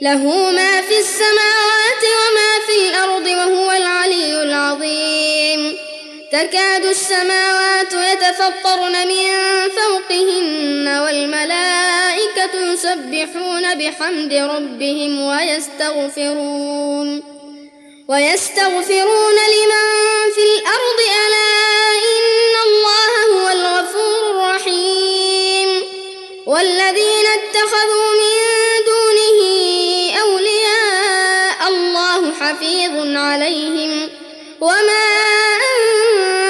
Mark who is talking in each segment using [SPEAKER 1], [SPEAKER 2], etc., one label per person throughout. [SPEAKER 1] له ما في السماوات وما في الأرض وهو العلي العظيم تكاد السماوات يتفطرن من فوقهن والملائكة يسبحون بحمد ربهم ويستغفرون ويستغفرون لمن في الأرض ألا وما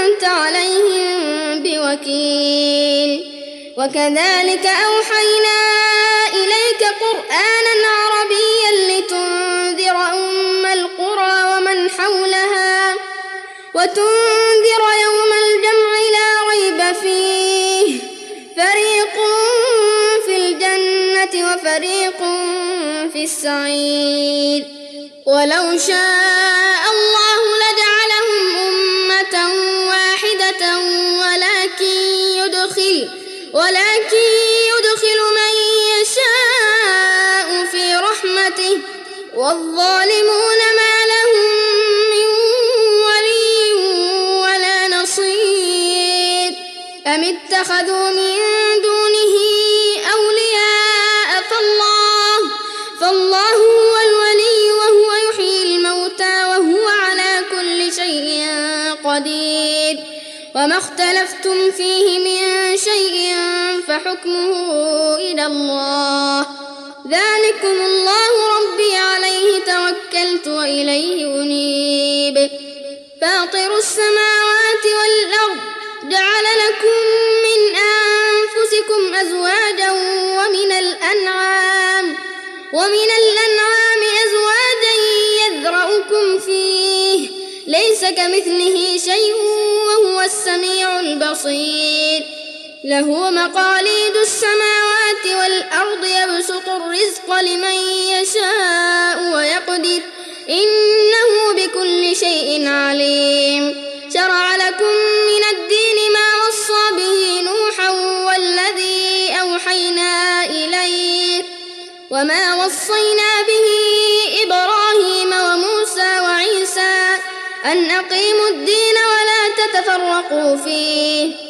[SPEAKER 1] أنت عليهم بوكيل وكذلك أوحينا إليك قرآنا عربيا لتنذر أم القرى ومن حولها وتنذر يوم الجمع لا ريب فيه فريق في الجنة وفريق في السعير ولو شاء والظالمون ما لهم من ولي ولا نصير أم اتخذوا من دونه أولياء فالله فالله هو الولي وهو يحيي الموتى وهو على كل شيء قدير وما اختلفتم فيه من شيء فحكمه إلى الله ذلكم الله رب توكلت وإليه أنيب فاطر السماوات والأرض جعل لكم من أنفسكم أزواجا ومن الأنعام ومن الأنعام أزواجا يذرأكم فيه ليس كمثله شيء وهو السميع البصير له مقاليد السماوات الأرض يبسط الرزق لمن يشاء ويقدر إنه بكل شيء عليم شرع لكم من الدين ما وصى به نوحا والذي أوحينا إليه وما وصينا به إبراهيم وموسى وعيسى أن أقيموا الدين ولا تتفرقوا فيه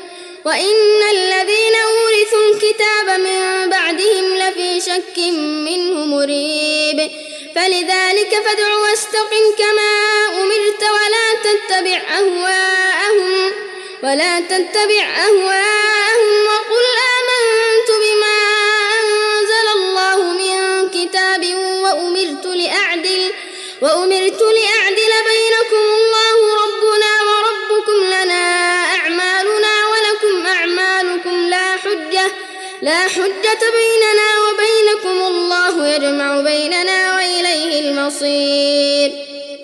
[SPEAKER 1] وإن الذين أورثوا الكتاب من بعدهم لفي شك منه مريب فلذلك فادع واستقم كما أمرت ولا تتبع أهواءهم ولا تتبع أهواءهم وقل آمنت بما أنزل الله من كتاب وأمرت لأعدل وأمرت لأعدل بين لا حجة بيننا وبينكم الله يجمع بيننا وإليه المصير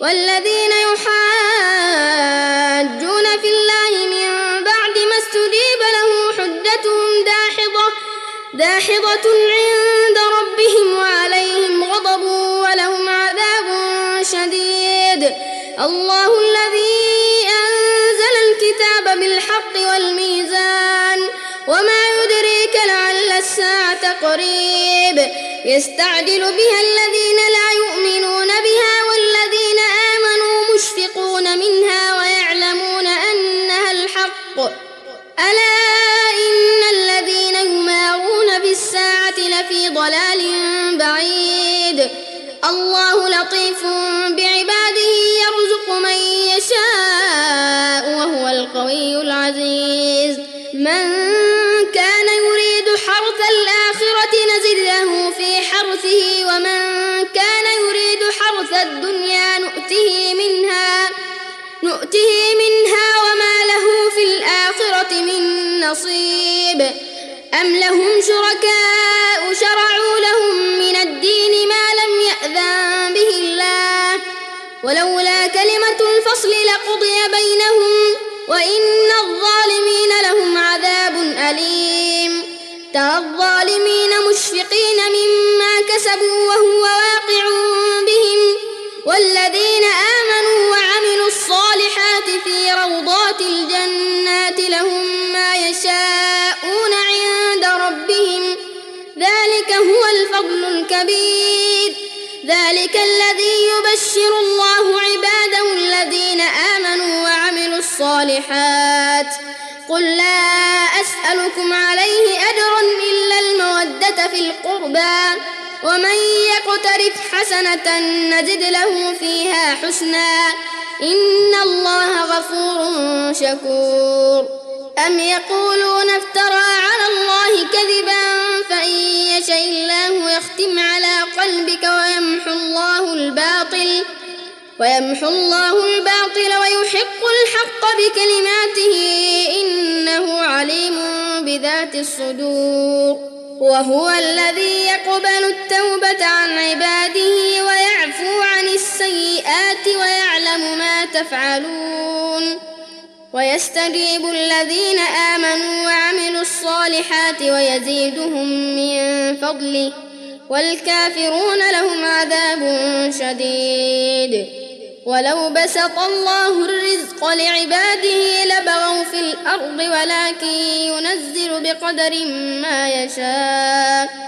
[SPEAKER 1] والذين يحاجون في الله من بعد ما استجيب له حجتهم داحضة داحضة عند ربهم وعليهم غضب ولهم عذاب شديد الله الذي أنزل الكتاب بالحق قريب يستعجل بها الذين لا يؤمنون نؤته منها وما له في الآخرة من نصيب أم لهم شركاء شرعوا لهم من الدين ما لم يأذن به الله ولولا كلمة الفصل لقضي بينهم وإن الظالمين لهم عذاب أليم ترى الظالمين مشفقين مما كسبوا وهو واقع بهم والذين آمنوا في روضات الجنات لهم ما يشاءون عند ربهم ذلك هو الفضل الكبير ذلك الذي يبشر الله عباده الذين آمنوا وعملوا الصالحات قل لا أسألكم عليه أجرا إلا المودة في القربى ومن يقترف حسنة نجد له فيها حسنا إن الله غفور شكور أم يقولون افترى على الله كذبا فإن يشاء الله يختم على قلبك ويمحو الله الباطل ويمحو الله الباطل ويحق الحق بكلماته إنه عليم بذات الصدور وهو الذي يقبل التوبة عن عباده وي يعفو عن السيئات ويعلم ما تفعلون ويستجيب الذين آمنوا وعملوا الصالحات ويزيدهم من فضله والكافرون لهم عذاب شديد ولو بسط الله الرزق لعباده لبغوا في الأرض ولكن ينزل بقدر ما يشاء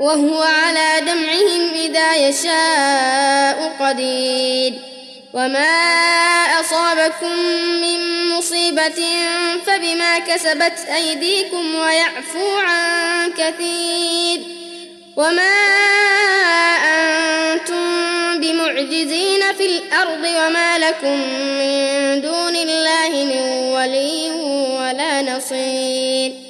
[SPEAKER 1] وهو على دمعهم إذا يشاء قدير وما أصابكم من مصيبة فبما كسبت أيديكم ويعفو عن كثير وما أنتم بمعجزين في الأرض وما لكم من دون الله من ولي ولا نصير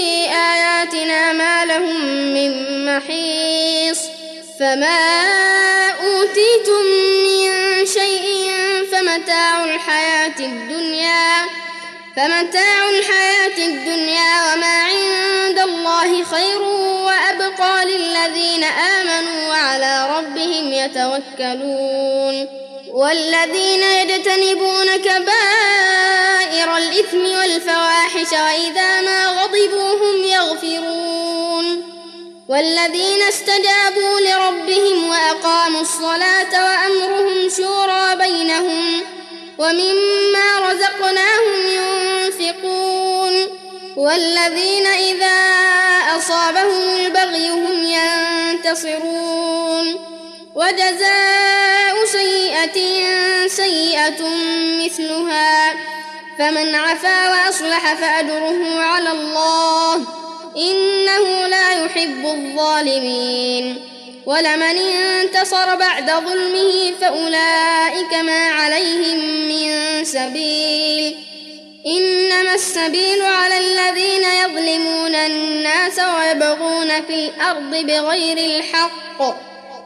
[SPEAKER 1] بآياتنا ما لهم من محيص فما أوتيتم من شيء فمتاع الحياة الدنيا فمتاع الحياة الدنيا وما عند الله خير وأبقى للذين آمنوا وعلى ربهم يتوكلون والذين يجتنبون كبائر الإثم والفواحش وإذا ما غضبوا هم يغفرون والذين استجابوا لربهم وأقاموا الصلاة وأمرهم شورى بينهم ومما رزقناهم ينفقون والذين إذا أصابهم البغي هم ينتصرون وجزاء سيئة سيئة مثلها فمن عفا وأصلح فأجره على الله إنه لا يحب الظالمين ولمن انتصر بعد ظلمه فأولئك ما عليهم من سبيل إنما السبيل على الذين يظلمون الناس ويبغون في الأرض بغير الحق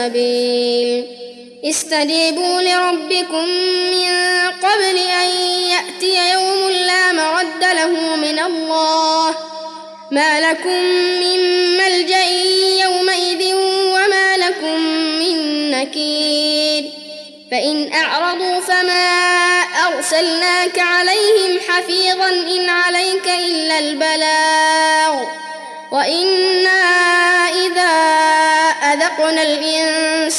[SPEAKER 1] السبيل استجيبوا لربكم من قبل أن يأتي يوم لا مرد له من الله ما لكم من ملجأ يومئذ وما لكم من نكير فإن أعرضوا فما أرسلناك عليهم حفيظا إن عليك إلا البلاغ وإنا إذا أذقنا الإنسان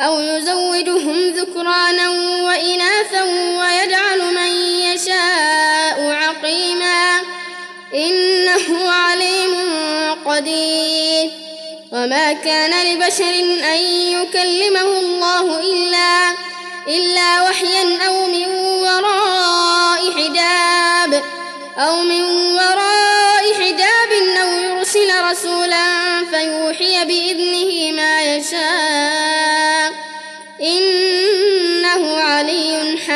[SPEAKER 1] أو يزوجهم ذكرانا وإناثا ويجعل من يشاء عقيما إنه عليم قدير وما كان لبشر أن يكلمه الله إلا إلا وحيا أو من وراء حجاب أو من وراء حجاب أو يرسل رسولا فيوحي بإذنه ما يشاء